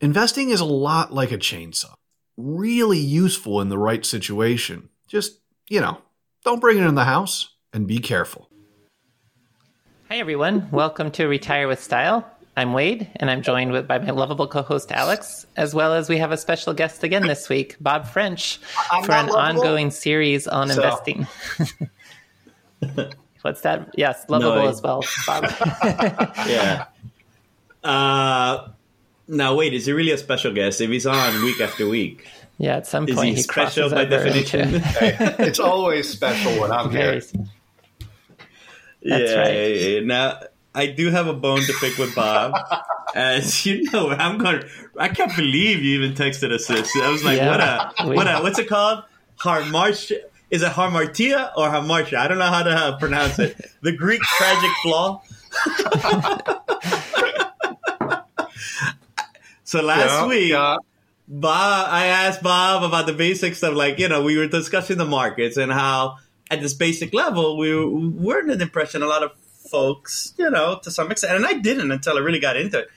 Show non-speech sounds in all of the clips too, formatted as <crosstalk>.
Investing is a lot like a chainsaw. Really useful in the right situation. Just, you know, don't bring it in the house and be careful. Hi, everyone. Welcome to Retire with Style. I'm Wade, and I'm joined with, by my lovable co host Alex, as well as we have a special guest again this week, Bob French, I'm for an lovable. ongoing series on So- investing. <laughs> What's that? Yes, lovable No, as well, Bob. <laughs> yeah. <laughs> Uh, now wait, is he really a special guest if he's on week after week? <laughs> yeah, at some point Is point he he special crosses by definition? <laughs> into- it's always special when I'm here. That's yeah, right. yeah, yeah. Now I do have a bone to pick with Bob. <laughs> As you know, I'm going. I can't believe you even texted us this. I was like, Yeah. what a We- what a what's it called? Harmartia? Is it Harmartia or Harmartia? I don't know how to uh, pronounce it. The Greek tragic flaw. So last Yeah, week, yeah. Bob, I asked Bob about the basics of like, you know, we were discussing the markets and how at this basic level, we were, we're under the impression a lot of folks, you know, to some extent, and I didn't until I really got into it,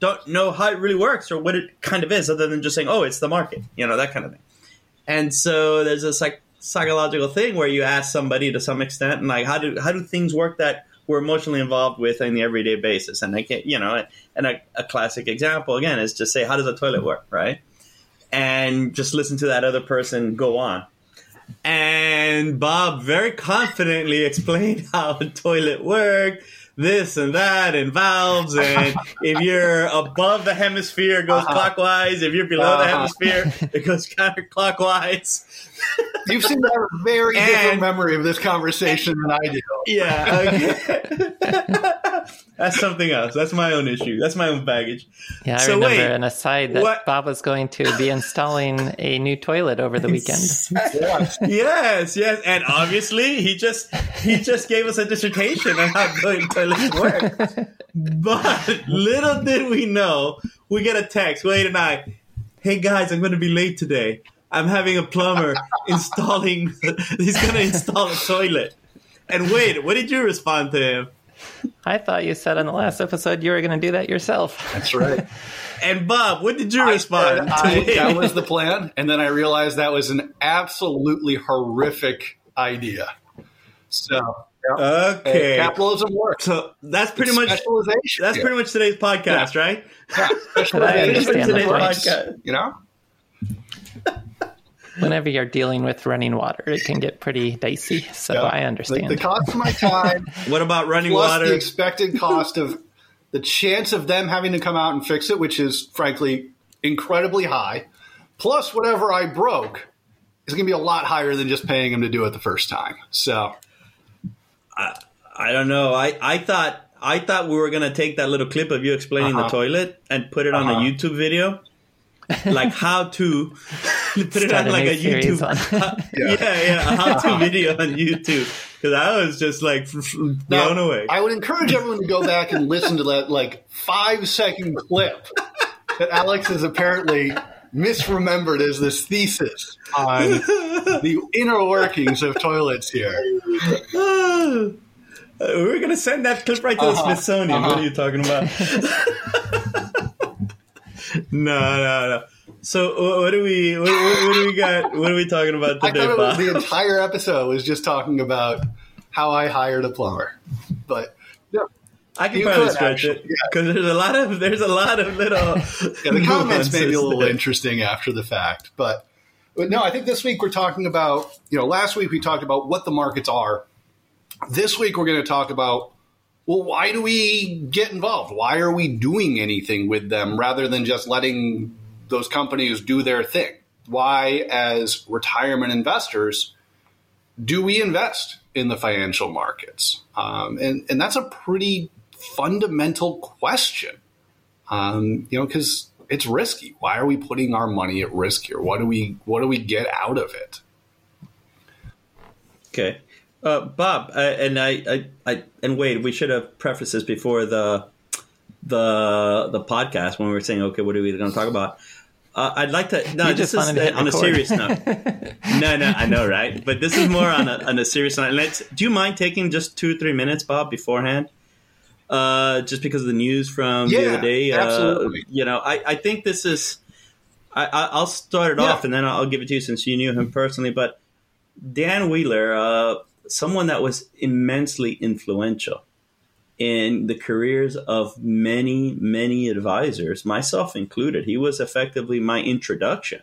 don't know how it really works or what it kind of is other than just saying, oh, it's the market, you know, that kind of thing. And so there's a psych- psychological thing where you ask somebody to some extent, and like, how do, how do things work that we're emotionally involved with on the everyday basis? And I can't, you know, and a, a classic example again is just say, how does a toilet work, right? and just listen to that other person go on. And Bob very confidently explained <laughs> how a toilet worked, this and that, and valves, and <laughs> if you're above the hemisphere, it goes Uh-huh. clockwise. If you're below the Uh-huh. hemisphere, it goes counterclockwise. <laughs> You seem to have a very And- different memory of this conversation than I do. Yeah, <laughs> okay. <laughs> That's something else. That's my own issue. That's my own baggage. yeah, I So remember wait, an aside that what- Bob was going to be installing a new toilet over the weekend. yes, yes, and obviously he just he just gave us a dissertation on how toilet toilets work. But little did we know, we get a text, Wade and I, hey guys, I'm going to be late today. I'm having a plumber <laughs> installing. He's going to install a toilet. And wait, what did you respond to him? I thought you said on the last episode you were going to do that yourself. That's right. <laughs> And Bob, what did you respond to I- that was the plan, and then I realized that was an absolutely horrific idea. So, yeah. okay. capitalism works. So that's pretty It's much specialization. that's pretty much today's podcast, right? yeah, <laughs> I specialization understand Today's the podcast. You know, <laughs> Whenever you're dealing with running water, it can get pretty dicey. So Yeah. I understand. the cost of my time <laughs> What about running plus water? the expected cost of the chance of them having to come out and fix it, which is frankly incredibly high, plus whatever I broke is going to be a lot higher than just paying them to do it the first time. So I don't know. I, I thought I thought we were gonna take that little clip of you explaining Uh-huh. the toilet and put it on Uh-huh. a YouTube video, like <laughs> how to put it on like a YouTube. on- <laughs> yeah. yeah, a how to <laughs> video on YouTube because I was just like f- f- blown Now, away. I would encourage everyone to go back and listen to that like five second clip that Alex has apparently misremembered as this thesis on the inner workings of toilets here. Uh, <sighs> we're gonna send that clip right to the Uh-huh. Smithsonian. What Uh-huh. are you talking about? No, no, no. So wh- what do we what, what, what do we got? What are we talking about <laughs> today, thought was Bob? the entire episode was just talking about how I hired a plumber. But yeah, I can You probably could, stretch it actually, yeah. because there's a lot of there's a lot of little. <laughs> yeah the comments may be a little there. interesting after the fact. But, but no, I think this week we're talking about, you know, last week we talked about what the markets are. This week we're going to talk about well, why do we get involved? Why are we doing anything with them rather than just letting those companies do their thing? why, as retirement investors, do we invest in the financial markets? Um, and, and that's a pretty fundamental question. Um, you know, because it's risky. Why are we putting our money at risk here? What do we what do we get out of it? Okay, uh, Bob, uh, and I, I, I, and Wade, we should have prefaced this before the the the podcast when we were saying, okay, what are we going to talk about? Uh, I'd like to. No, You this just is wanted to hit on a serious note. <laughs> no, no, I know, right? But this is more on a, on a serious note. Let's. Do you mind taking just two, three minutes, Bob, beforehand? Uh, just because of the news from the other day. Uh, absolutely. you know, I, I think this is. I, I, I'll start it Yeah. off, and then I'll give it to you since you knew him personally. But Dan Wheeler, uh, someone that was immensely influential in the careers of many, many advisors, myself included. He was effectively my introduction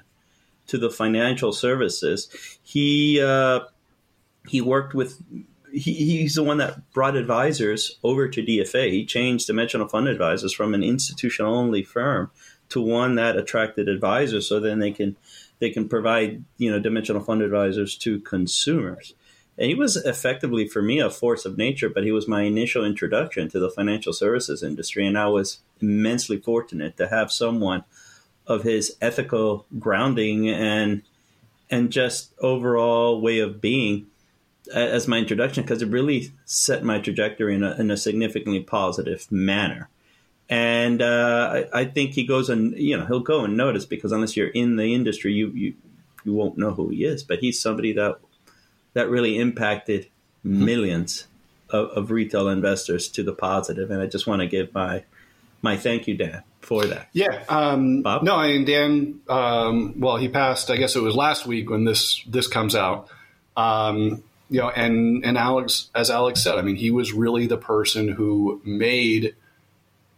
to the financial services. He uh, he worked with. He, he's the one that brought advisors over to DFA. He changed Dimensional Fund Advisors from an institutional only firm to one that attracted advisors, so then they can they can provide you know dimensional fund advisors to consumers. And he was effectively for me a force of nature, but he was my initial introduction to the financial services industry, and I was immensely fortunate to have someone of his ethical grounding and and just overall way of being as my introduction because it really set my trajectory in a, in a significantly positive manner. And uh, I, I think he goes and you know he'll go and notice because unless you're in the industry, you you you won't know who he is. But he's somebody that that really impacted millions of, of retail investors to the positive. And I just want to give my my thank you, Dan, for that. Yeah. Um, Bob? no, and Dan, um, well, he passed, I guess it was last week when this, this comes out. Um, you know, and, and Alex, as Alex said, I mean, he was really the person who made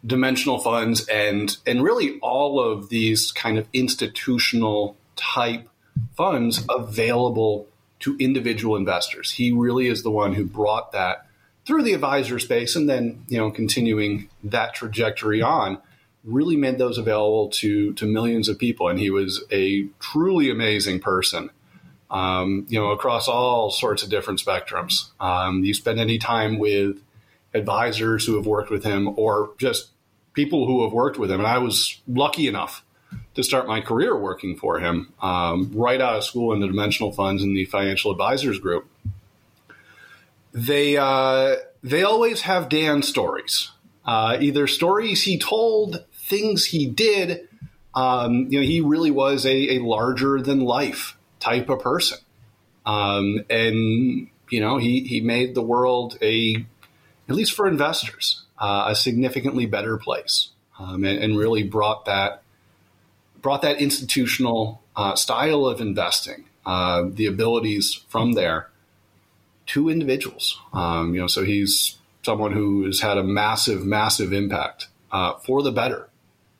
dimensional funds and, and really all of these kind of institutional type funds available to individual investors. He really is the one who brought that through the advisor space and then, you know, continuing that trajectory on really made those available to to millions of people, and he was a truly amazing person. Um, you know, across all sorts of different spectrums. Um, you spend any time with advisors who have worked with him, or just people who have worked with him, and I was lucky enough to start my career working for him um, right out of school in the dimensional funds in the financial advisors group. They uh, they always have Dan stories, uh, either stories he told, things he did. Um, you know, he really was a, a larger than life type of person, um, and you know, he he made the world a at least for investors uh, a significantly better place, um, and, and really brought that brought that institutional uh, style of investing, uh, the abilities from there to individuals. Um, you know, so he's someone who has had a massive, massive impact uh, for the better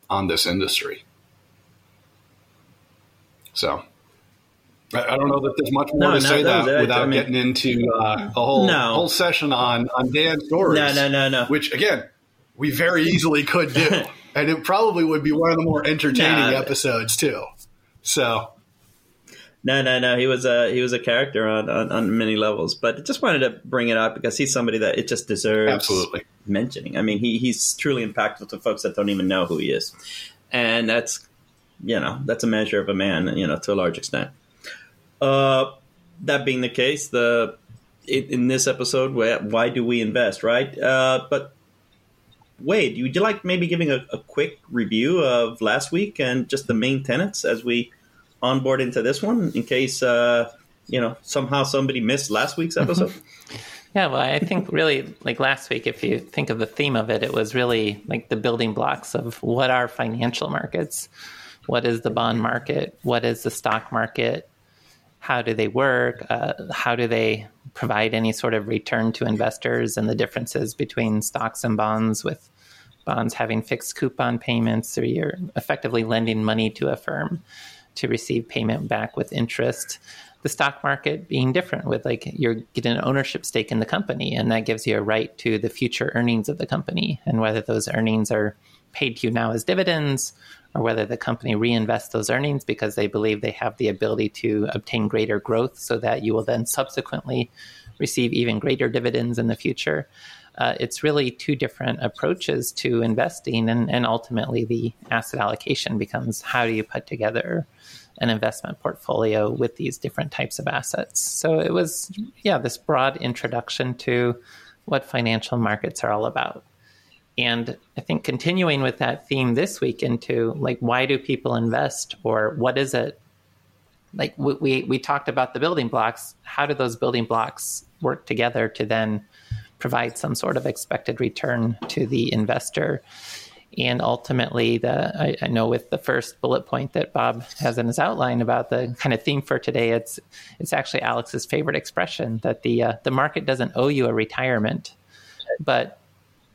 on this industry. So. I don't know that there's much more No, to no, say that that without I mean- getting into uh, a whole No. whole session on on Dan's stories. No, no, no, no. Which again, we very easily could do, <laughs> and it probably would be one of the more entertaining No. episodes too. So No, no, no. He was a he was a character on, on, on many levels, but just wanted to bring it up because he's somebody that it just deserves Absolutely. mentioning. I mean, he, he's truly impactful to folks that don't even know who he is, and that's you know that's a measure of a man, you know, to a large extent. Uh, that being the case, the in, in this episode, why do we invest, right? Uh, but Wade, would you like maybe giving a, a quick review of last week and just the main tenets as we onboard into this one, in case uh, you know somehow somebody missed last week's episode? Yeah, well, I think <laughs> really like last week, if you think of the theme of it, it was really like the building blocks of what are financial markets, what is the bond market, what is the stock market, how do they work, uh, how do they provide any sort of return to investors, and the differences between stocks and bonds, with bonds having fixed coupon payments, or you're effectively lending money to a firm to receive payment back with interest. The stock market being different with like you're getting an ownership stake in the company and that gives you a right to the future earnings of the company and whether those earnings are paid to you now as dividends or whether the company reinvests those earnings because they believe they have the ability to obtain greater growth so that you will then subsequently receive even greater dividends in the future. Uh, it's really two different approaches to investing, and, and ultimately the asset allocation becomes how do you put together an investment portfolio with these different types of assets. So it was, yeah, this broad introduction to what financial markets are all about. And I think continuing with that theme this week into like, why do people invest or what is it? Like we, we, we talked about the building blocks. How do those building blocks work together to then provide some sort of expected return to the investor? And ultimately, the I, I, know with the first bullet point that Bob has in his outline about the kind of theme for today, it's it's actually Alex's favorite expression that the uh, the market doesn't owe you a retirement, but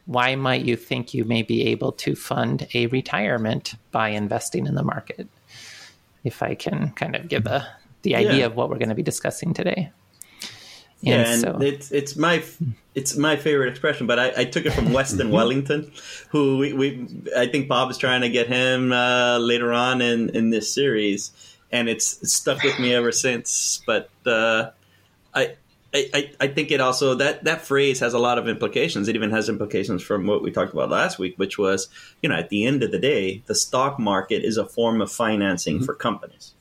why might you think you may be able to fund a retirement by investing in the market? If I can kind of give a, the idea yeah. of what we're going to be discussing today. And yeah, and so, it's it's my it's my favorite expression, but I, I took it from Weston mm-hmm. Wellington, who we, we, I think Bob is trying to get him uh, later on in in this series, and it's, stuck with me ever since. But uh, I I, I think it also that that phrase has a lot of implications. It even has implications from what we talked about last week, which was, you know, at the end of the day, the stock market is a form of financing mm-hmm. for companies.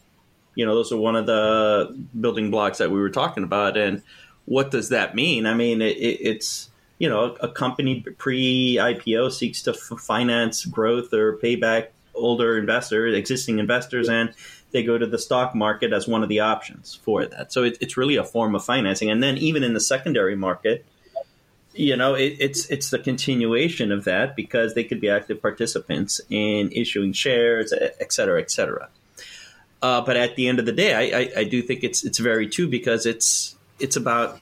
You know, those are one of the building blocks that we were talking about. And what does that mean? I mean, it, it, it's you know, a company pre IPO seeks to f- finance growth or pay back older investors, existing investors, and they go to the stock market as one of the options for that. So it, it's really a form of financing. And then even in the secondary market, you know, it, it's it's the continuation of that because they could be active participants in issuing shares, et cetera, et cetera. Uh, but at the end of the day, I, I, I do think it's it's very true because it's it's about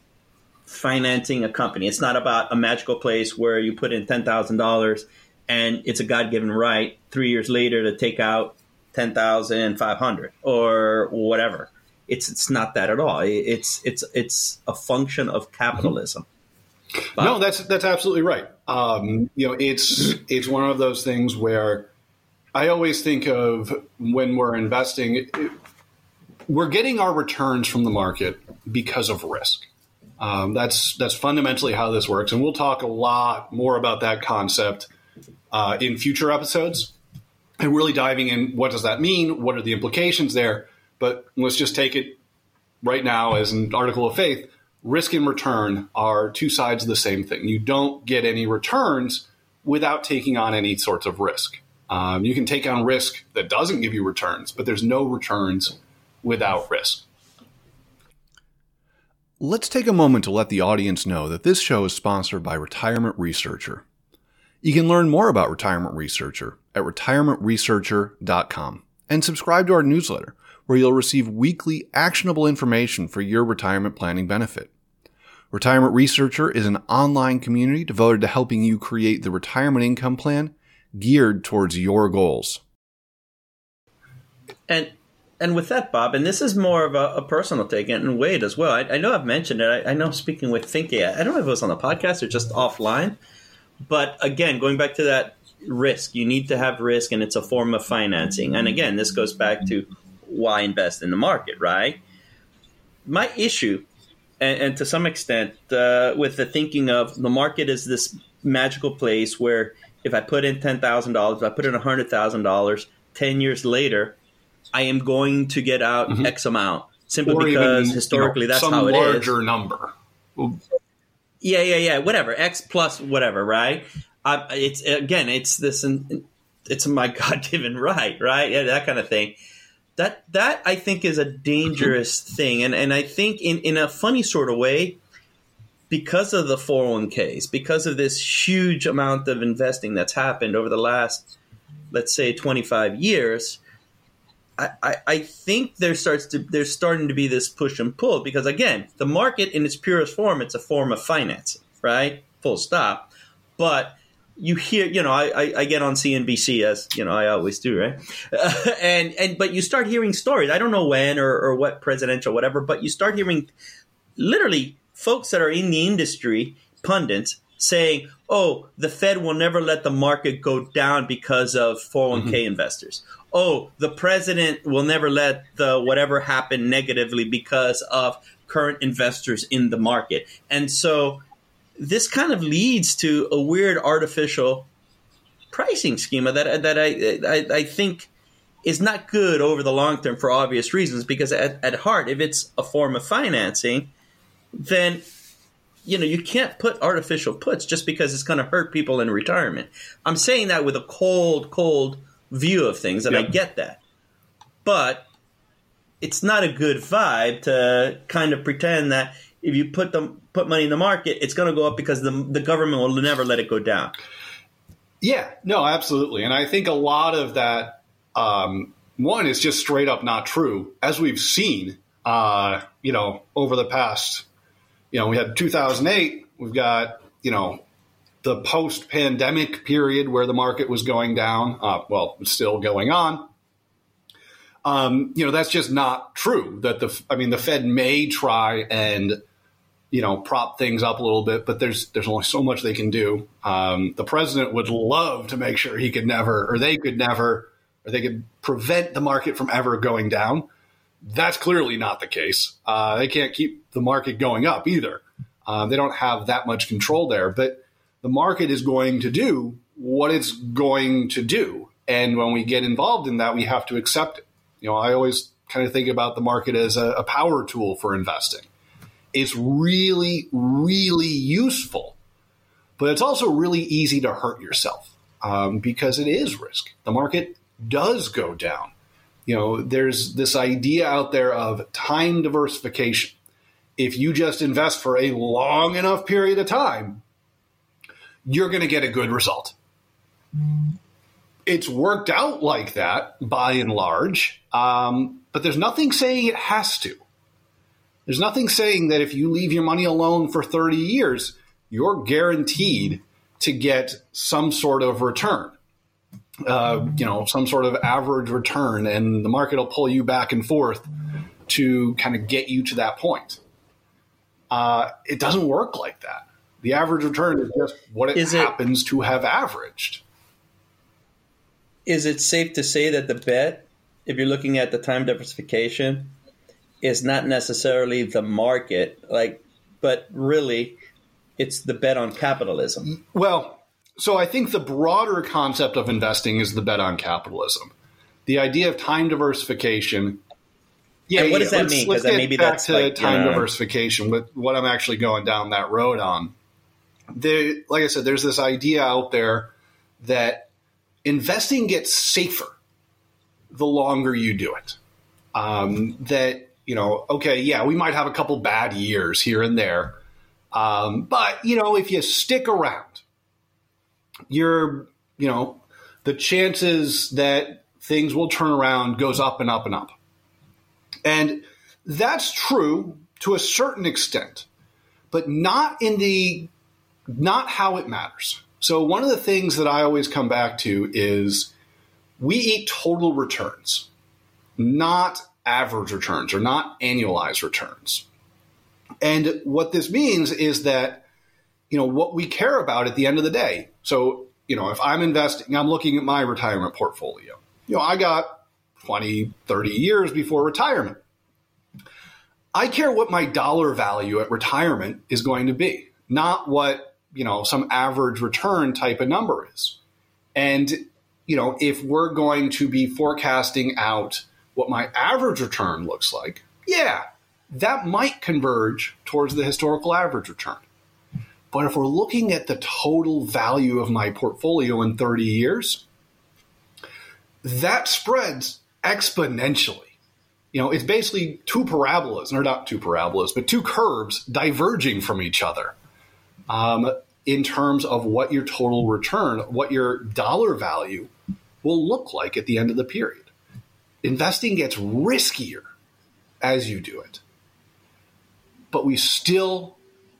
financing a company. It's not about a magical place where you put in ten thousand dollars and it's a God given right three years later to take out 10,500 or whatever. It's it's not that at all. It's it's it's a function of capitalism. But, no, that's that's absolutely right. Um, you know, it's it's one of those things where I always think of when we're investing, it, we're getting our returns from the market because of risk. Um, that's that's fundamentally how this works, and we'll talk a lot more about that concept uh, in future episodes and really diving in what does that mean? What are the implications there? But let's just take it right now as an article of faith. Risk and return are two sides of the same thing. You don't get any returns without taking on any sorts of risk. Um, you can take on risk that doesn't give you returns, but there's no returns without risk. Let's take a moment to let the audience know that this show is sponsored by Retirement Researcher. You can learn more about Retirement Researcher at retirementresearcher.com and subscribe to our newsletter where you'll receive weekly actionable information for your retirement planning benefit. Retirement Researcher is an online community devoted to helping you create the retirement income plan geared towards your goals. And and with that, Bob, and this is more of a, a personal take, and Wade as well. I, I, know I've mentioned it. I, I know speaking with Finke, I don't know if it was on the podcast or just offline, but again, going back to that risk. You need to have risk, and it's a form of financing. And again, this goes back to why invest in the market, right? My issue, and, and to some extent, uh, with the thinking of the market is this magical place where if I put in ten thousand dollars, if I put in hundred thousand dollars, ten years later, I am going to get out mm-hmm. X amount simply or because even, historically you know, that's how it is. Some larger number. Yeah, yeah, yeah. Whatever. X plus whatever, right? It's again, it's this, And it's my <laughs> God given right, right? Yeah, that kind of thing. That that I think is a dangerous mm-hmm. thing, and and I think in in a funny sort of way, because of the 401ks, because of this huge amount of investing that's happened over the last, let's say, 25 years. I, I, think there starts to there's starting to be this push and pull because again the market in its purest form it's a form of financing right full stop but you hear, you know, I, I, I, get on CNBC as you know I always do, right? Uh, <laughs> and and but you start hearing stories. I don't know when or, or what presidential whatever, but you start hearing literally folks that are in the industry, pundits saying, "Oh, the Fed will never let the market go down because of 401k Mm-hmm. investors." Oh, the president will never let the whatever happen negatively because of current investors in the market. And so this kind of leads to a weird artificial pricing schema that that I I, I think is not good over the long term for obvious reasons. Because at, at heart, if it's a form of financing, then you know you can't put artificial puts just because it's going to hurt people in retirement. I'm saying that with a cold, cold view of things, and I get that, but it's not a good vibe to kind of pretend that if you put them put money in the market, it's going to go up because the the government will never let it go down. Yeah, no, absolutely. And I think a lot of that, um, one, is just straight up not true. As we've seen, uh, you know, over the past, you know, we had 2008, we've got, you know, the post pandemic period where the market was going down. Uh, well, still going on. Um, you know, that's just not true. That the, I mean, the Fed may try and you know prop things up a little bit, but there's there's only so much they can do. Um, the president would love to make sure he could never, or they could never, or they could prevent the market from ever going down. That's clearly not the case. Uh, they can't keep the market going up either. Uh, they don't have that much control there, but the market is going to do what it's going to do, and when we get involved in that, we have to accept it. You know, I always kind of think about the market as a, a power tool for investing it's really, really useful, but it's also really easy to hurt yourself um, because it is risk. The market does go down. You know, there's this idea out there of time diversification. If you just invest for a long enough period of time, you're going to get a good result. It's worked out like that by and large, um, but there's nothing saying it has to. There's nothing saying that if you leave your money alone for 30 years, you're guaranteed to get some sort of return. Uh, you know, some sort of average return, and the market will pull you back and forth to kind of get you to that point. Uh, it doesn't work like that. The average return is just what it Is it- happens to have averaged. Is it safe to say that the bet, if you're looking at the time diversification, is not necessarily the market, like, but really, it's the bet on capitalism. Well, so I think the broader concept of investing is the bet on capitalism. The idea of time diversification. Yeah, And what does that let's- mean? Let's get maybe back that's to like, time know- diversification. With what I'm actually going down that road on. There, like I said, there's this idea out there that investing gets safer the longer you do it. Um, that you know, okay, yeah, we might have a couple bad years here and there, um, but you know, if you stick around, you're you know, the chances that things will turn around goes up and up and up, and that's true to a certain extent, but not in the not how it matters. So one of the things that I always come back to is we eat total returns, not average returns or not annualized returns. And what this means is that, you know, what we care about at the end of the day. So, you know, if I'm investing, I'm looking at my retirement portfolio. You know, I got 20, 30 years before retirement. I care what my dollar value at retirement is going to be, not what, you know, some average return type of number is. And, you know, if we're going to be forecasting out what my average return looks like, yeah, that might converge towards the historical average return. But if we're looking at the total value of my portfolio in 30 years, that spreads exponentially. You know, it's basically two parabolas, or not two parabolas, but two curves diverging from each other um, in terms of what your total return, what your dollar value will look like at the end of the period. Investing gets riskier as you do it. But we still,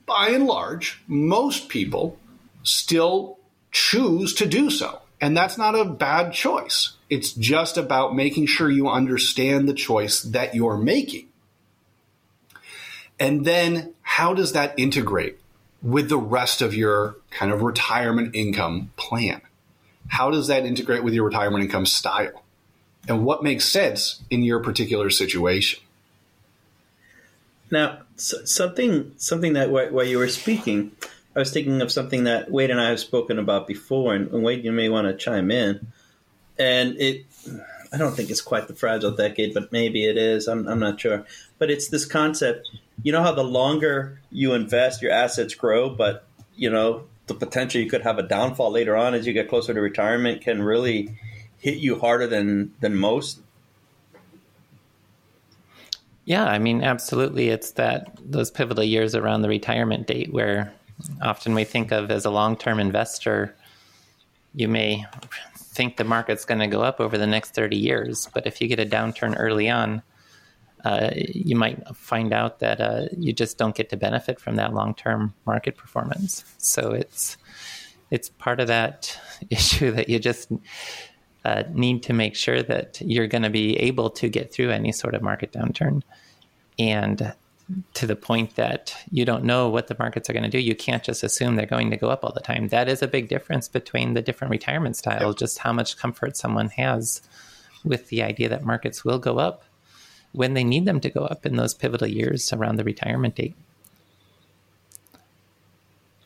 by and large, most people still choose to do so. And that's not a bad choice. It's just about making sure you understand the choice that you're making. And then how does that integrate with the rest of your kind of retirement income plan? How does that integrate with your retirement income style? And what makes sense in your particular situation? Now, something something that while you were speaking, I was thinking of something that Wade and I have spoken about before, and, and Wade, you may want to chime in. And it, I don't think it's quite the fragile decade, but maybe it is. I'm, I'm not sure. But it's this concept. You know how the longer you invest, your assets grow, but you know the potential you could have a downfall later on as you get closer to retirement can really hit you harder than than most yeah, I mean, absolutely. It's that those pivotal years around the retirement date where often we think of as a long term investor, you may think the market's going to go up over the next 30 years. But if you get a downturn early on, uh, you might find out that uh, you just don't get to benefit from that long term market performance. So it's it's part of that <laughs> issue that you just uh, need to make sure that you're going to be able to get through any sort of market downturn. And to the point that you don't know what the markets are going to do, you can't just assume they're going to go up all the time. That is a big difference between the different retirement styles, just how much comfort someone has with the idea that markets will go up when they need them to go up in those pivotal years around the retirement date.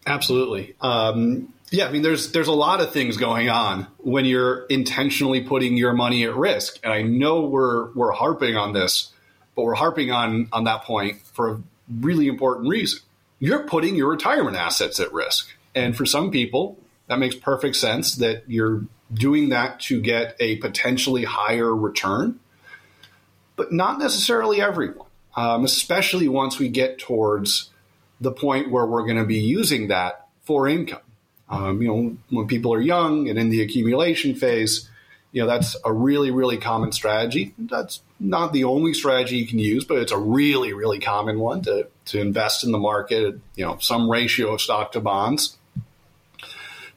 Absolutely. Um, yeah, I mean, there's there's a lot of things going on when you're intentionally putting your money at risk, and I know we're we're harping on this, but we're harping on on that point for a really important reason. You're putting your retirement assets at risk, and for some people, that makes perfect sense that you're doing that to get a potentially higher return, but not necessarily everyone, um, especially once we get towards the point where we're going to be using that for income. Um, you know, when people are young and in the accumulation phase, you know, that's a really, really common strategy. That's not the only strategy you can use, but it's a really, really common one to, to invest in the market, you know, some ratio of stock to bonds.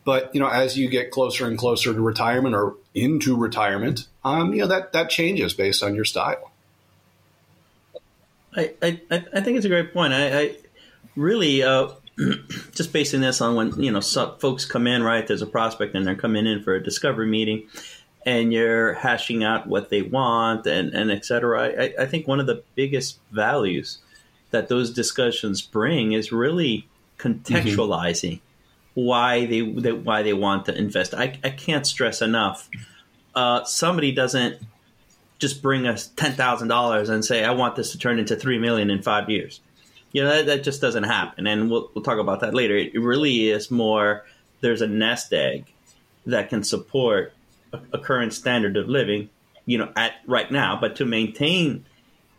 But, you know, as you get closer and closer to retirement or into retirement, um, you know, that, that changes based on your style. I, I, I think it's a great point. I, I really, uh, <clears throat> just basing this on when you know folks come in, right? There's a prospect and they're coming in for a discovery meeting, and you're hashing out what they want and and et cetera. I, I think one of the biggest values that those discussions bring is really contextualizing mm-hmm. why they, they, why they want to invest. I, I can't stress enough. Uh, somebody doesn't just bring us ten thousand dollars and say, "I want this to turn into three million in five years." You know that, that just doesn't happen and we'll, we'll talk about that later. It really is more there's a nest egg that can support a, a current standard of living you know at right now but to maintain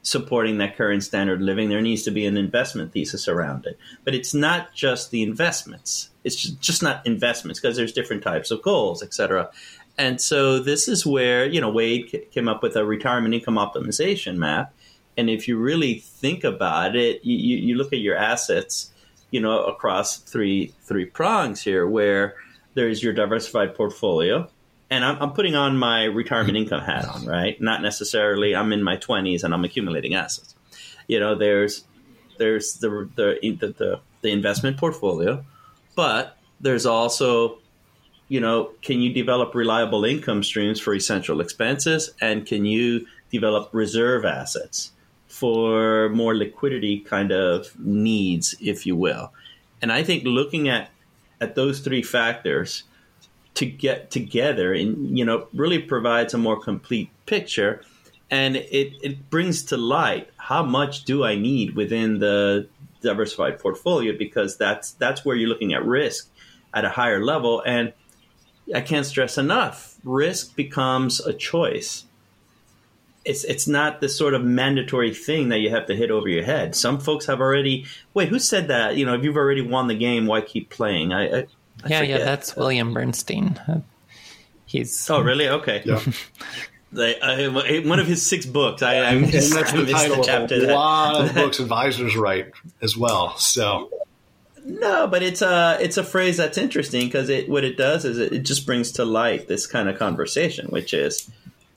supporting that current standard of living there needs to be an investment thesis around it. But it's not just the investments. It's just, just not investments because there's different types of goals etc and so this is where you know wade came up with a retirement income optimization map and if you really think about it, you, you look at your assets, you know, across three three prongs here, where there's your diversified portfolio, and I'm, I'm, putting on my retirement mm-hmm. income hat on, right? Not necessarily I'm in my 20s and I'm accumulating assets. You know, there's there's the the the, the, the investment portfolio, but there's also you know, can you develop reliable income streams for essential expenses, and can you develop reserve assets? For more liquidity kind of needs, if you will. And I think looking at at those three factors to get together and you know really provides a more complete picture. And it, it brings to light how much do I need within the diversified portfolio because that's that's where you're looking at risk at a higher level. And I can't stress enough risk becomes a choice it's it's not the sort of mandatory thing that you have to hit over your head. Some folks have already. Wait, who said that? You know, if you've already won the game, why keep playing? I, I, I yeah, yeah, that's William Bernstein. He's oh really okay. Yeah. I, one of his six books. I, I missed, that's the title the of a lot of <laughs> books advisors write as well. So no, but it's a it's a phrase that's interesting because it what it does is it, it just brings to light this kind of conversation, which is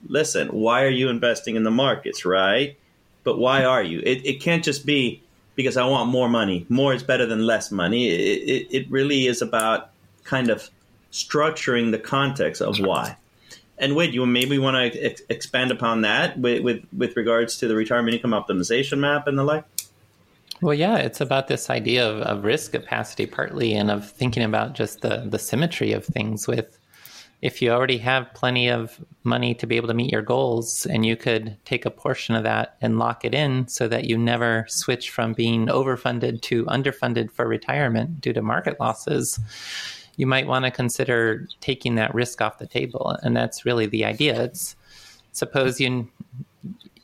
listen, why are you investing in the markets, right? But why are you? It, it can't just be because I want more money. More is better than less money. It, it, it really is about kind of structuring the context of why. And Wade, you maybe want to ex- expand upon that with, with with regards to the retirement income optimization map and the like. Well, yeah, it's about this idea of, of risk capacity partly and of thinking about just the, the symmetry of things with if you already have plenty of money to be able to meet your goals and you could take a portion of that and lock it in so that you never switch from being overfunded to underfunded for retirement due to market losses you might want to consider taking that risk off the table and that's really the idea. It's suppose you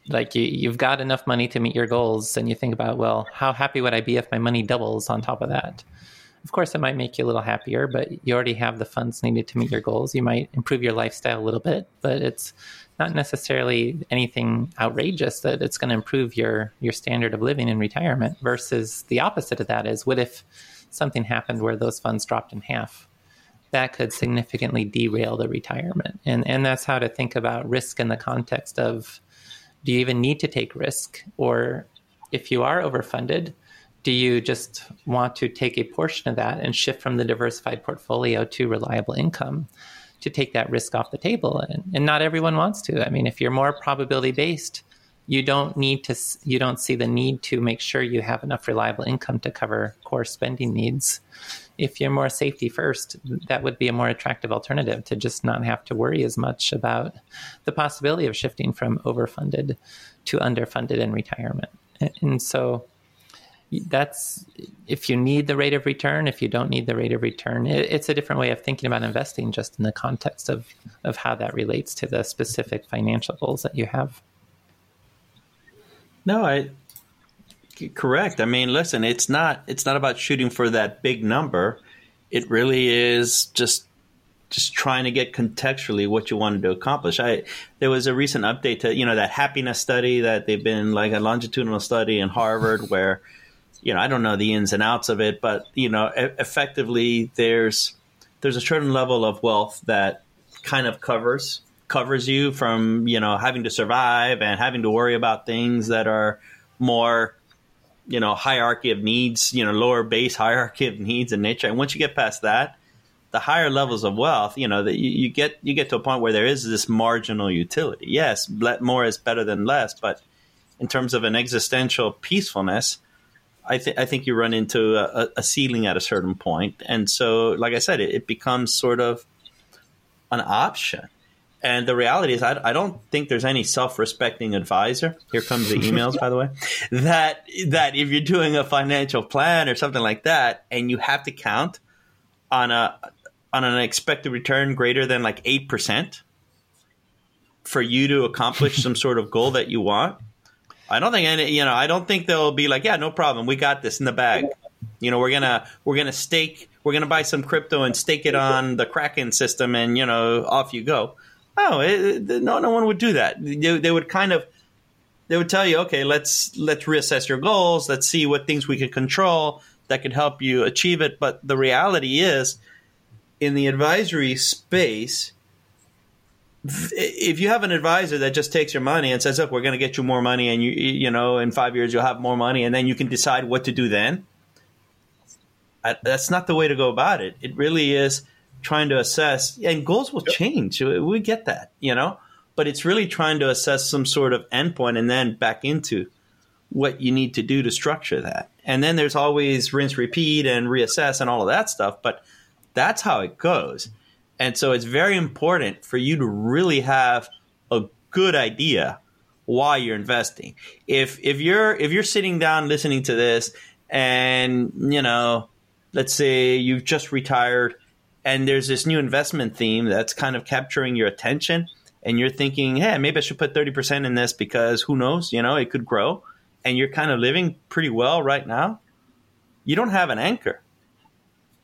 like you, you've got enough money to meet your goals and you think about well how happy would i be if my money doubles on top of that of course it might make you a little happier but you already have the funds needed to meet your goals. You might improve your lifestyle a little bit but it's not necessarily anything outrageous that it's going to improve your your standard of living in retirement versus the opposite of that is what if something happened where those funds dropped in half? That could significantly derail the retirement. And and that's how to think about risk in the context of do you even need to take risk? Or if you are overfunded, do you just want to take a portion of that and shift from the diversified portfolio to reliable income to take that risk off the table? And, and not everyone wants to. I mean, if you're more probability based, you don't need to you don't see the need to make sure you have enough reliable income to cover core spending needs if you're more safety first, that would be a more attractive alternative to just not have to worry as much about the possibility of shifting from overfunded to underfunded in retirement. And so that's if you need the rate of return, if you don't need the rate of return, it's a different way of thinking about investing just in the context of, of how that relates to the specific financial goals that you have. No, I correct. I mean, listen, it's not it's not about shooting for that big number. It really is just just trying to get contextually what you wanted to accomplish. I there was a recent update to you know that happiness study that they've been like a longitudinal study in Harvard where you know I don't know the ins and outs of it, but you know effectively there's there's a certain level of wealth that kind of covers covers you from you know having to survive and having to worry about things that are more you know hierarchy of needs, you know lower base <laughs> hierarchy of needs in nature. And once you get past that, the higher levels of wealth, you know that you, you, get you get to a point where there is this marginal utility. Yes, more is better than less, but in terms of an existential peacefulness, I think I think you run into a, a, ceiling at a certain point, and so like I said, it, it becomes sort of an option. And the reality is, I, I don't think there's any self-respecting advisor. Here comes the emails, by the way. <laughs> That that if you're doing a financial plan or something like that, and you have to count on a on an expected return greater than like eight percent for you to accomplish <laughs> some sort of goal that you want, I don't think any. You know, I don't think they'll be like, yeah, no problem, we got this in the bag. You know, we're gonna we're gonna stake, we're gonna buy some crypto and stake it on the Kraken system, and you know, off you go. Oh, it, no, no one would do that. They, they would kind of they would tell you, okay, let's let's reassess your goals. Let's see what things we can control that could help you achieve it. But the reality is, in the advisory space, if you have an advisor that just takes your money and says, "Look, we're going to get you more money, and you you know, in five years you'll have more money, and then you can decide what to do," then that's not the way to go about it. It really is trying to assess, and goals will change. We get that, you know, but it's really trying to assess some sort of endpoint and then back into what you need to do to structure that. And then there's always rinse, repeat, and reassess and all of that stuff. But that's how it goes. And so it's very important for you to really have a good idea why you're investing. If if you're if you're sitting down listening to this and you know, let's say you've just retired and there's this new investment theme that's kind of capturing your attention and you're thinking hey maybe i should put 30% in this because who knows you know it could grow. And you're kind of living pretty well right now you don't have an anchor.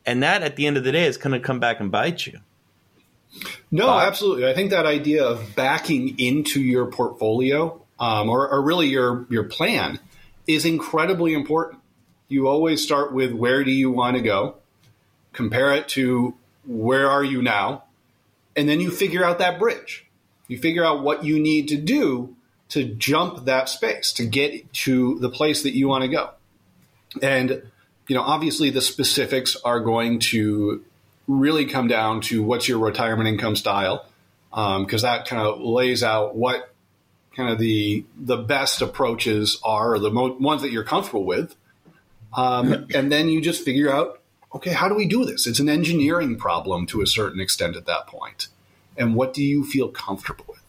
And that at the end of the day is going to come back and bite you no absolutely i think that idea of backing into your portfolio um, or, or really your your plan is incredibly important you always start with where do you want to go compare it to where are you now? And then you figure out that bridge. You figure out what you need to do to jump that space to get to the place that you want to go. And, you know, obviously the specifics are going to really come down to what's your retirement income style, because um, that kind of lays out what kind of the the best approaches are, or the mo- ones that you're comfortable with. Um, and then you just figure out, okay, how do we do this? It's an engineering problem to a certain extent at that point. And what do you feel comfortable with?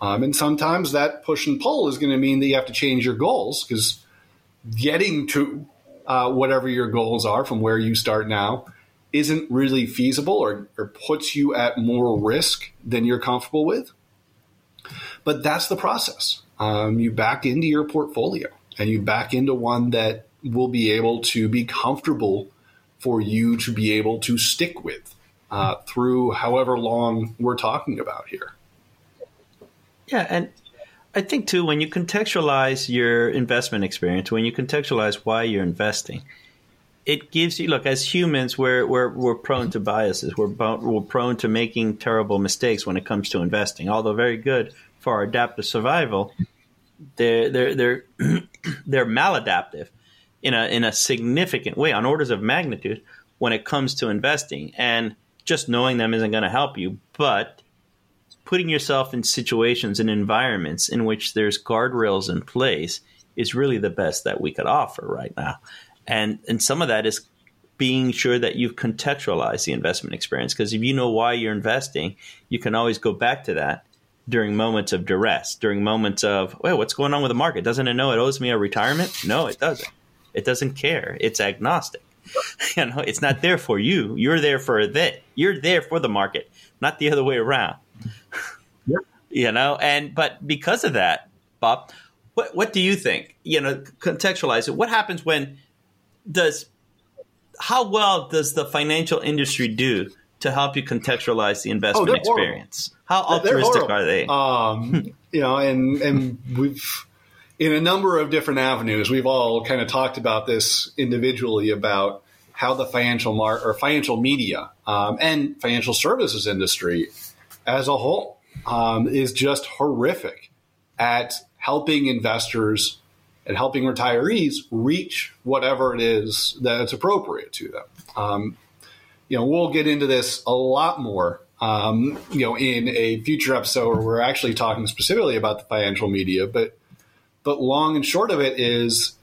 Um, and sometimes that push and pull is going to mean that you have to change your goals because getting to uh, whatever your goals are from where you start now isn't really feasible or, or puts you at more risk than you're comfortable with. But that's the process. Um, you back into your portfolio and you back into one that will be able to be comfortable for you to be able to stick with uh, through however long we're talking about here. Yeah, and I think too when you contextualize your investment experience, when you contextualize why you're investing, it gives you look as humans we're we're, we're prone to biases. We're we're prone to making terrible mistakes when it comes to investing. Although very good for our adaptive survival, they're they're they're <clears throat> they're maladaptive in a in a significant way on orders of magnitude when it comes to investing. And just knowing them isn't going to help you, but putting yourself in situations and environments in which there's guardrails in place is really the best that we could offer right now. And and some of that is being sure that you've contextualized the investment experience because if you know why you're investing, you can always go back to that during moments of duress, during moments of, well, what's going on with the market? Doesn't it know it owes me a retirement? No, it doesn't. It doesn't care. It's agnostic. <laughs> you know, it's not there for you. You're there for that. You're there for the market, not the other way around. <laughs> Yep. you know, and but because of that, Bob, what what do you think? You know, contextualize it. What happens when does how well does the financial industry do to help you contextualize the investment oh, experience? How altruistic are they? Um, you know, and and we've in a number of different avenues, we've all kind of talked about this individually about how the financial mar- or financial media um, and financial services industry as a whole um, is just horrific at helping investors and helping retirees reach whatever it is that's appropriate to them. Um, you know, we'll get into this a lot more, um, you know, in a future episode where we're actually talking specifically about the financial media. But, but long and short of it is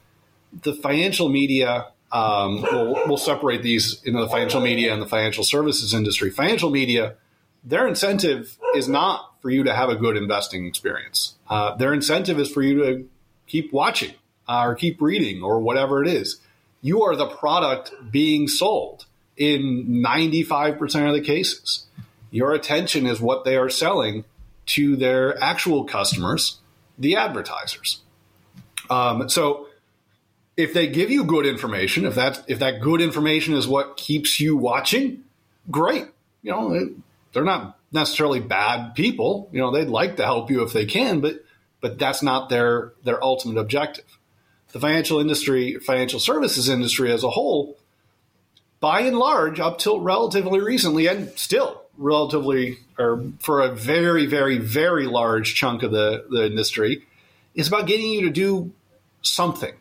the financial media. Um, we'll, we'll separate these into the financial media and the financial services industry. Financial media, their incentive is not for you to have a good investing experience. Uh, their incentive is for you to keep watching uh, or keep reading or whatever it is. You are the product being sold in 95% of the cases. Your attention is what they are selling to their actual customers, the advertisers. Um, so if they give you good information, if that if that good information is what keeps you watching, great. You know, they're not necessarily bad people. You know, they'd like to help you if they can, but but that's not their their ultimate objective. The financial industry, financial services industry as a whole, by and large, up till relatively recently, and still relatively, or for a very, very, very large chunk of the, the industry, is about getting you to do something.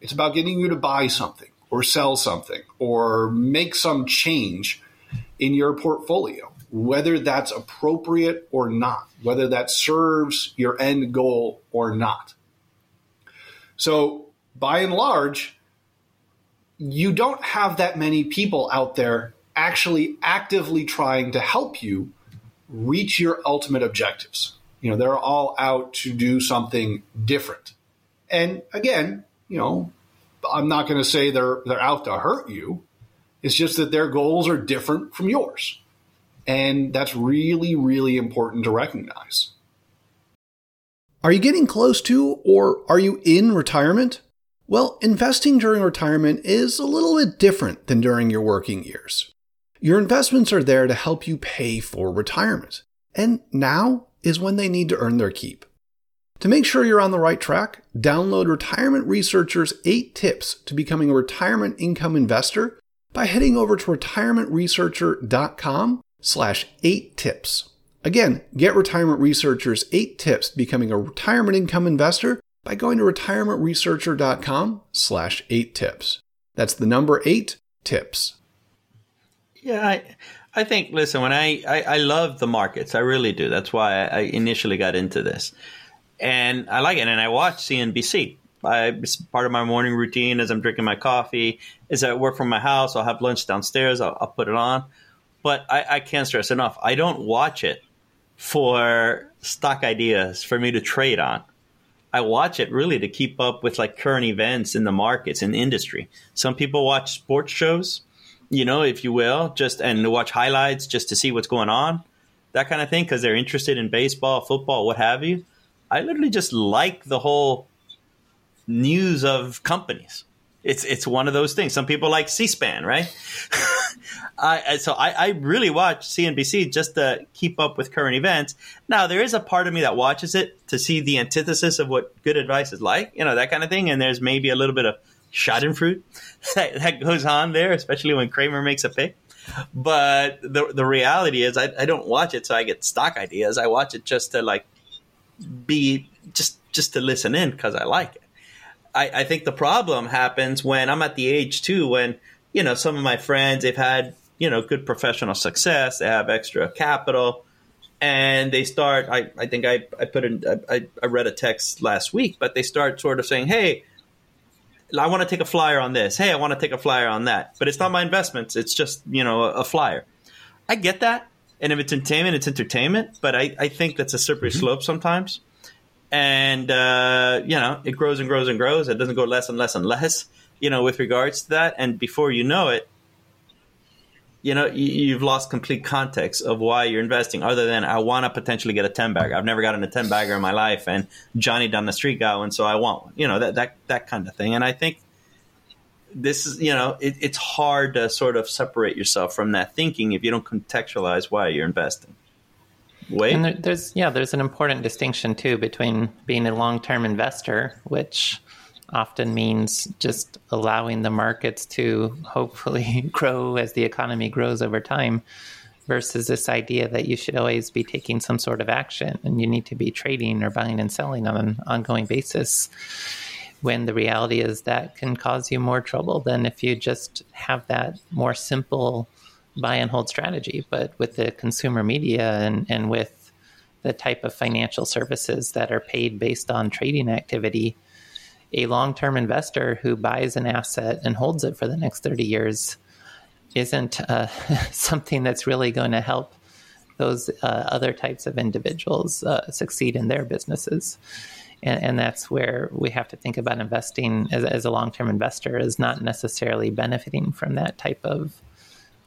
It's about getting you to buy something or sell something or make some change in your portfolio whether that's appropriate or not, whether that serves your end goal or not. So, by and large, you don't have that many people out there actually actively trying to help you reach your ultimate objectives. You know, they're all out to do something different. And again, you know, I'm not going to say they're they're out to hurt you. It's just that their goals are different from yours. And that's really, really important to recognize. Are you getting close to or are you in retirement? Well, investing during retirement is a little bit different than during your working years. Your investments are there to help you pay for retirement, and now is when they need to earn their keep. To make sure you're on the right track, download Retirement Researcher's 8 tips to becoming a retirement income investor by heading over to retirementresearcher.com slash eight tips. Again, get Retirement Researcher's eight tips becoming a retirement income investor by going to retirementresearcher.com slash eight tips. That's the number eight tips. Yeah, I, I think. Listen, when I, I I love the markets, I really do. That's why I initially got into this, and I like it. And I watch CNBC. I, it's part of my morning routine as I'm drinking my coffee. As I work from my house, I'll have lunch downstairs. I'll, I'll put it on, but I, I can't stress enough. I don't watch it for stock ideas for me to trade on. I watch it really to keep up with like current events in the markets in the industry. Some people watch sports shows, you know, if you will, just and watch highlights just to see what's going on, that kind of thing, because they're interested in baseball, football, what have you. I literally just like the whole news of companies. It's it's one of those things. Some people like C-SPAN, right? <laughs> I, so I, I, really watch CNBC just to keep up with current events. Now there is a part of me that watches it to see the antithesis of what good advice is like, you know, that kind of thing. And there's maybe a little bit of Schadenfreude <laughs> that, that goes on there, especially when Cramer makes a pick. But the the reality is, I, I don't watch it so I get stock ideas. I watch it just to like be just just to listen in because I like it. I, I think the problem happens when I'm at the age too when you know some of my friends they've had you know good professional success, they have extra capital, and they start. I, I think I, I put in I, I read a text last week, but they start sort of saying, hey. I want to take a flyer on this. Hey, I want to take a flyer on that. But it's not my investments. It's just, you know, a, a flyer. I get that. And if it's entertainment, it's entertainment. But I, I think that's a slippery mm-hmm. slope sometimes and uh, you know it grows and grows and grows. It doesn't go less and less and less, you know, with regards to that. And before you know it, you know you, have lost complete context of why you're investing. Other than I want to potentially get a ten bagger. I've never gotten a ten bagger in my life, and Johnny down the street got one, so I want one. You know that that that kind of thing. And I think this is you know it, it's hard to sort of separate yourself from that thinking if you don't contextualize why you're investing. And there, there's yeah, there's an important distinction too between being a long-term investor, which often means just allowing the markets to hopefully <laughs> grow as the economy grows over time versus this idea that you should always be taking some sort of action and you need to be trading or buying and selling on an ongoing basis when the reality is that can cause you more trouble than if you just have that more simple buy and hold strategy. But with the consumer media and, and with the type of financial services that are paid based on trading activity, a long term investor who buys an asset and holds it for the next 30 years isn't uh, <laughs> something that's really going to help those uh, other types of individuals uh, succeed in their businesses. And, and, that's where we have to think about investing as, as a long term investor is not necessarily benefiting from that type of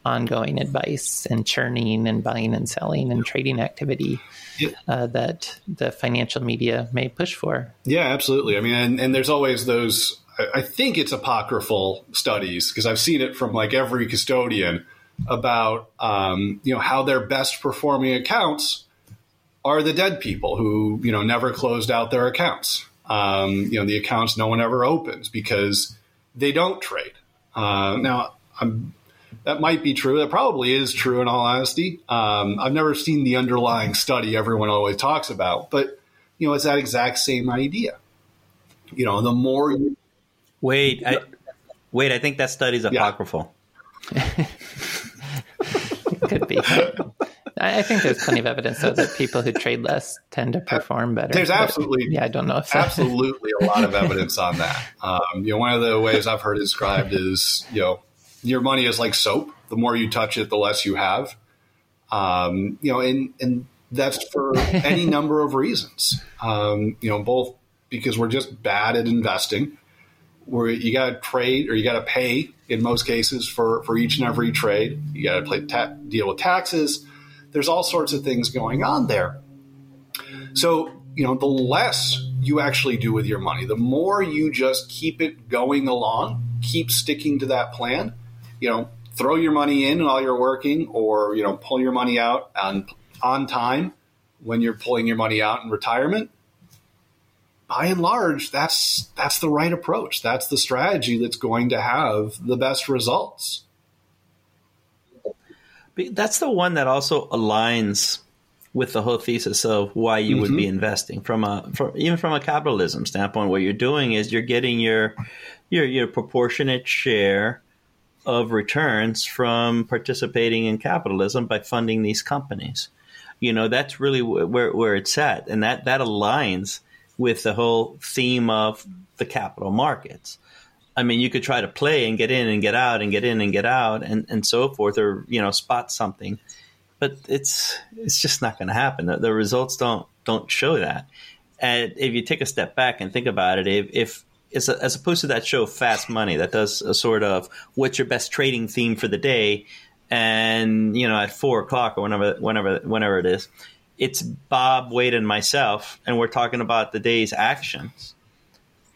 ongoing advice and churning and buying and selling and trading activity uh, that the financial media may push for. Yeah, absolutely. I mean, and, and there's always those. I think it's apocryphal studies because I've seen it from like every custodian about um, you know how their best performing accounts are the dead people who you know never closed out their accounts. Um, you know the accounts no one ever opens because they don't trade. Uh, now I'm that might be true. That probably is true in all honesty. Um, I've never seen the underlying study everyone always talks about, but you know, it's that exact same idea. You know, the more you wait, I, wait, I think that study's apocryphal. Yeah. <laughs> could be. I think there's plenty of evidence though that people who trade less tend to perform better. There's absolutely, yeah, I don't know if absolutely a lot of evidence on that. <laughs> Um, you know, one of the ways I've heard it described is, you know, your money is like soap. The more you touch it, the less you have. Um, you know, and and that's for <laughs> any number of reasons. Um, you know, both because we're just bad at investing. Where you got to trade or you got to pay in most cases for for each and every trade. You got to play ta- deal with taxes. There's all sorts of things going on there. So you know, the less you actually do with your money, the more you just keep it going along, keep sticking to that plan, you know, throw your money in while you're working or, you know, pull your money out on, on time when you're pulling your money out in retirement. By and large, that's that's the right approach. That's the strategy that's going to have the best results. That's the one that also aligns with the whole thesis of why you mm-hmm. would be mm-hmm. investing from a from, even from a capitalism standpoint. What you're doing is you're getting your your your proportionate share of returns from participating in capitalism by funding these companies. You know, that's really where where it's at, and that that aligns with the whole theme of the capital markets. I mean, you could try to play and get in and get out and get in and get out and, and so forth, or you know, spot something, but it's it's just not going to happen. The, the, results don't don't show that. And if you take a step back and think about it, if, if as, opposed to that show Fast Money that does a sort of what's your best trading theme for the day, and you know at four o'clock or whenever whenever whenever it is, it's Bob Wade and myself, and we're talking about the day's actions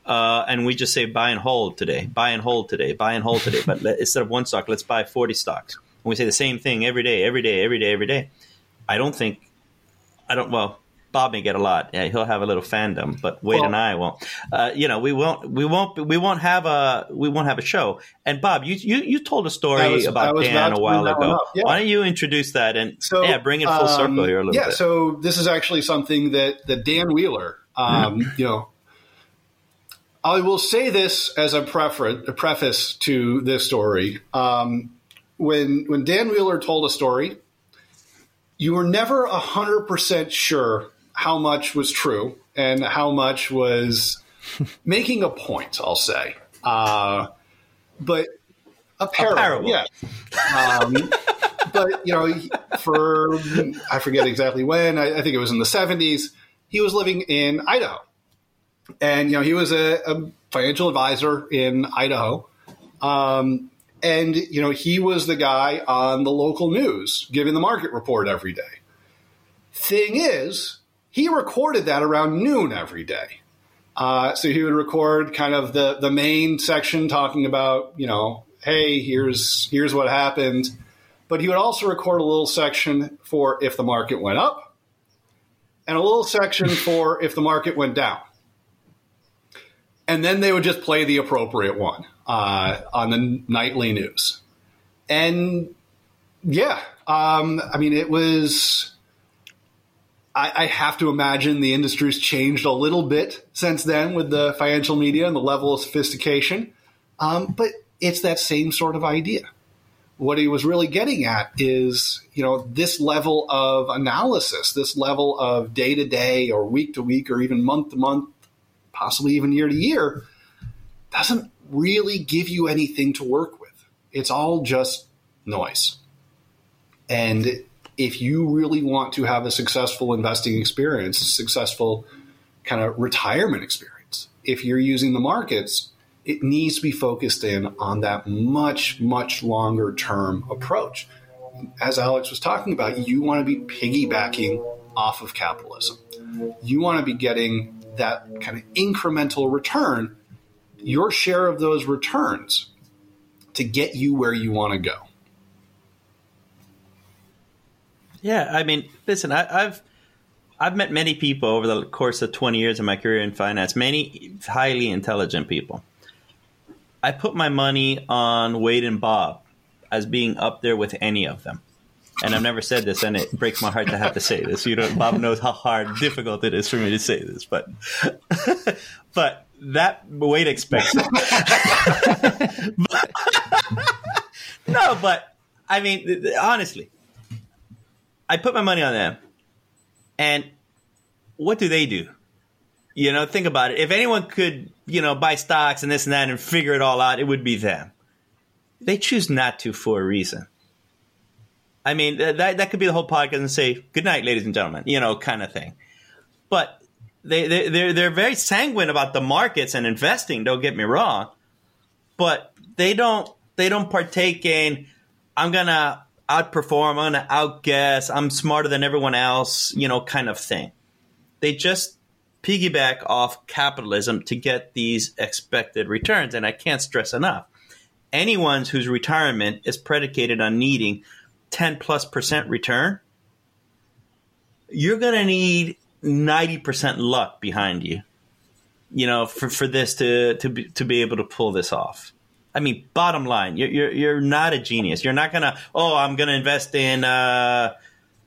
uh, and we just say buy and hold today, buy and hold today, buy and hold today. But let, instead of one stock, let's buy 40 stocks. And we say the same thing every day, every day, every day, every day. I don't think, I don't, well, Bob may get a lot. Yeah, he'll have a little fandom, but Wade well, and I won't. Uh, you know, we won't, we won't, we won't have a, we won't have a show. And Bob, you you, you told a story was, about Dan a while ago. Yeah. Why don't you introduce that and so, yeah, bring it full um, circle here a little yeah, bit. Yeah, so this is actually something that that Dan Wheeler, um, mm-hmm. you know, I will say this as a, prefer- a preface to this story. Um, when when Dan Wheeler told a story, you were never hundred percent sure how much was true and how much was <laughs> making a point. I'll say, uh, but a parable, a parable. yeah. Um, <laughs> but you know, for I forget exactly when. I, I think it was in the seventies. He was living in Idaho and you know he was a, a financial advisor in Idaho, um, and you know he was the guy on the local news giving the market report every day. Thing is, he recorded that around noon every day. Uh, so he would record kind of the the main section talking about you know hey here's here's what happened, but he would also record a little section for if the market went up, and a little section <laughs> for if the market went down and then they would just play the appropriate one uh, on the nightly news. And yeah, um, I mean, it was. I, I, have to imagine the industry's changed a little bit since then with the financial media and the level of sophistication. Um, but it's that same sort of idea. What he was really getting at is, you know, this level of analysis, this level of day to day or week to week or even month to month possibly even year to year, doesn't really give you anything to work with. It's all just noise. And if you really want to have a successful investing experience, a successful kind of retirement experience, if you're using the markets, it needs to be focused in on that much, much longer term approach. As Alex was talking about, you want to be piggybacking off of capitalism. You want to be getting that kind of incremental return, your share of those returns to get you where you want to go. Yeah, I mean, listen, I, have I've met many people over the course of 20 years of my career in finance, many highly intelligent people. I put my money on Wade and Bob as being up there with any of them and I've never said this, and it breaks my heart to have to say this. You know, Bob knows how hard, difficult it is for me to say this, but <laughs> but that Wade expects it. <laughs> but, <laughs> no, but I mean, honestly, I put my money on them, and what do they do? You know, think about it. If anyone could, you know, buy stocks and this and that and figure it all out, it would be them. They choose not to for a reason I mean, that that could be the whole podcast and say good night, ladies and gentlemen, you know, kind of thing. But they they they're they're very sanguine about the markets and investing. Don't get me wrong, but they don't they don't partake in. I'm gonna outperform. I'm gonna outguess. I'm smarter than everyone else. You know, kind of thing. They just piggyback off capitalism to get these expected returns, and I can't stress enough. Anyone's whose retirement is predicated on needing 10 plus percent return, you're going to need 90% luck behind you, you know, for, for this to, to be, to be able to pull this off. I mean, bottom line, you're, you're, you're not a genius. You're not going to, oh, I'm going to invest in, uh,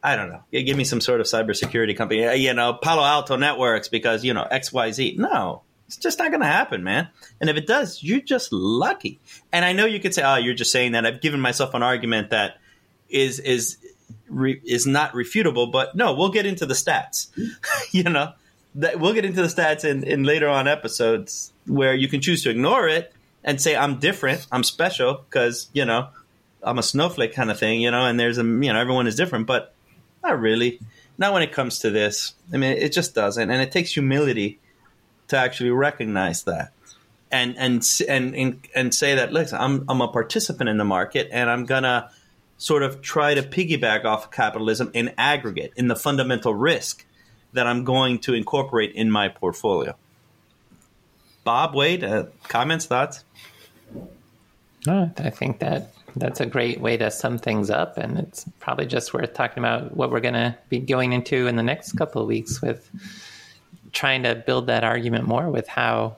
I don't know, give me some sort of cybersecurity company, uh, you know, Palo Alto Networks because, you know, XYZ. No, It's just not going to happen, man. And if it does, you're just lucky. And I know you could say, "Oh, you're just saying that." I've given myself an argument that is is re, is not refutable, but no, we'll get into the stats. <laughs> you know, that we'll get into the stats in, in later on episodes where you can choose to ignore it and say I'm different, I'm special because you know I'm a snowflake kind of thing, you know, and there's a you know everyone is different, but not really. Not when it comes to this. I mean, it just doesn't, and it takes humility to actually recognize that and and and and, and say that listen I'm I'm a participant in the market and I'm gonna sort of try to piggyback off of capitalism in aggregate in the fundamental risk that I'm going to incorporate in my portfolio. Bob, Wade, uh, comments, thoughts? I think that that's a great way to sum things up, and it's probably just worth talking about what we're going to be going into in the next couple of weeks with trying to build that argument more with how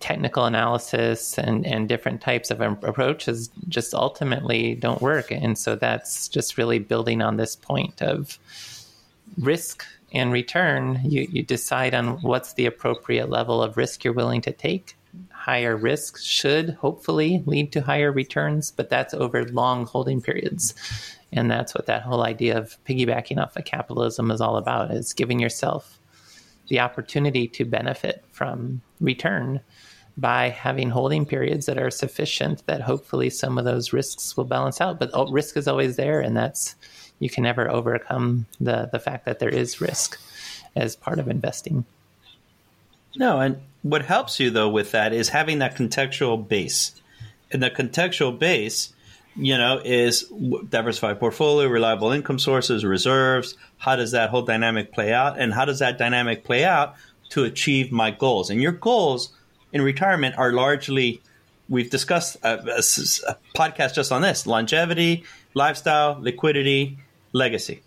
technical analysis and, and different types of approaches just ultimately don't work. And so that's just really building on this point of risk and return. You, you decide on what's the appropriate level of risk you're willing to take. Higher risk should hopefully lead to higher returns, but that's over long holding periods. And that's what that whole idea of piggybacking off of capitalism is all about is giving yourself the opportunity to benefit from return by having holding periods that are sufficient that hopefully some of those risks will balance out. But oh, risk is always there, and that's you can never overcome the the fact that there is risk as part of investing. No, and what helps you though with that is having that contextual base, and the contextual base, you know, is diversified portfolio, reliable income sources, reserves. How does that whole dynamic play out, and how does that dynamic play out to achieve my goals? And your goals in retirement are largely we've discussed a, a, a, podcast just on this longevity lifestyle liquidity legacy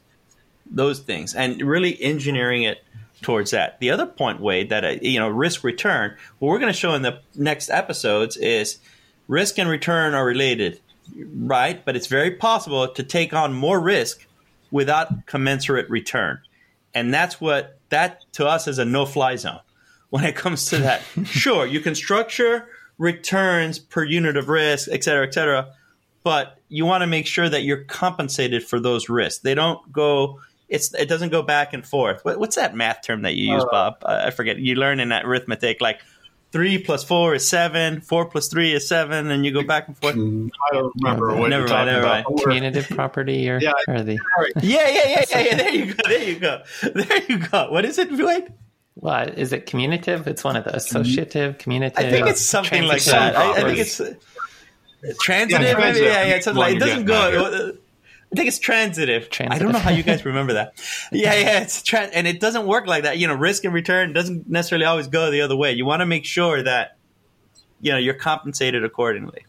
those things and really engineering it towards that the other point wade that uh, you know risk return what we're going to show in the next episodes is risk and return are related right but it's very possible to take on more risk without commensurate return and that's what that to us is a no fly zone when it comes to that. <laughs> sure, you can structure returns per unit of risk, et cetera, et cetera, but you want to make sure that you're compensated for those risks. They don't go. It's it doesn't go back and forth. What, what's that math term that you use, uh, Bob? Uh, I forget. You learn in that arithmetic like three plus four is seven, four plus three is seven, and you go back and forth. I don't remember what never you're mind, never about. mind. Commutative <laughs> property or, yeah, or the <laughs> yeah, yeah, yeah, yeah, yeah. There you go. There you go. There you go. What is it, Wade? Well, is it commutative? It's one of the associative, commutative. I think it's something like that. I, I, think it's uh, transitive. Yeah, maybe. Yeah, yeah. It's like, it doesn't go. I think it's transitive. transitive. I don't know how you guys remember that. yeah, yeah, it's <laughs> tra- and it doesn't work like that. You know, risk and return doesn't necessarily always go the other way. You want to make sure that you know you're compensated accordingly,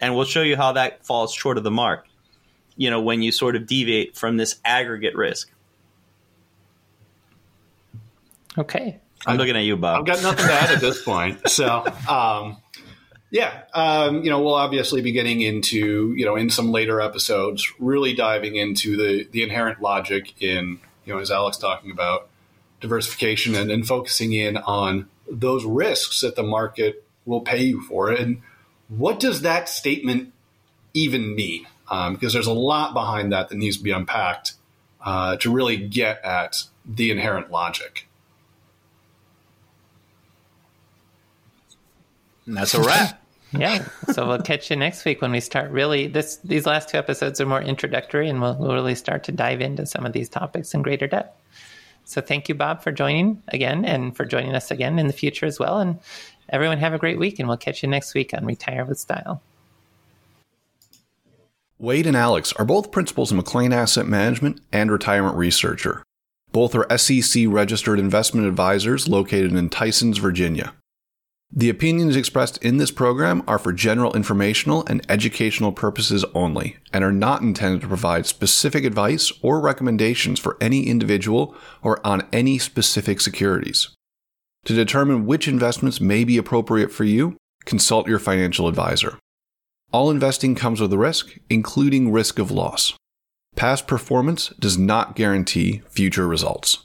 and we'll show you how that falls short of the mark. You know, when you sort of deviate from this aggregate risk. Okay. I'm looking at you, Bob. I've got nothing to add at this point. So, um, yeah, um, you know, we'll obviously be getting into, you know, in some later episodes, really diving into the the inherent logic in, you know, as Alex talking about diversification and, and focusing in on those risks that the market will pay you for, and what does that statement even mean? Um, because there's a lot behind that that needs to be unpacked uh, to really get at the inherent logic. And that's a wrap. <laughs> yeah. So we'll catch you next week when we start really this these last two episodes are more introductory and we'll, we'll really start to dive into some of these topics in greater depth. So thank you, Bob, for joining again and for joining us again in the future as well. And everyone have a great week and we'll catch you next week on Retire with Style. Wade and Alex are both principals in McLean Asset Management and retirement researcher. Both are SEC registered investment advisors located in Tysons, Virginia. The opinions expressed in this program are for general informational and educational purposes only and are not intended to provide specific advice or recommendations for any individual or on any specific securities. To determine which investments may be appropriate for you, consult your financial advisor. All investing comes with a risk, including risk of loss. Past performance does not guarantee future results.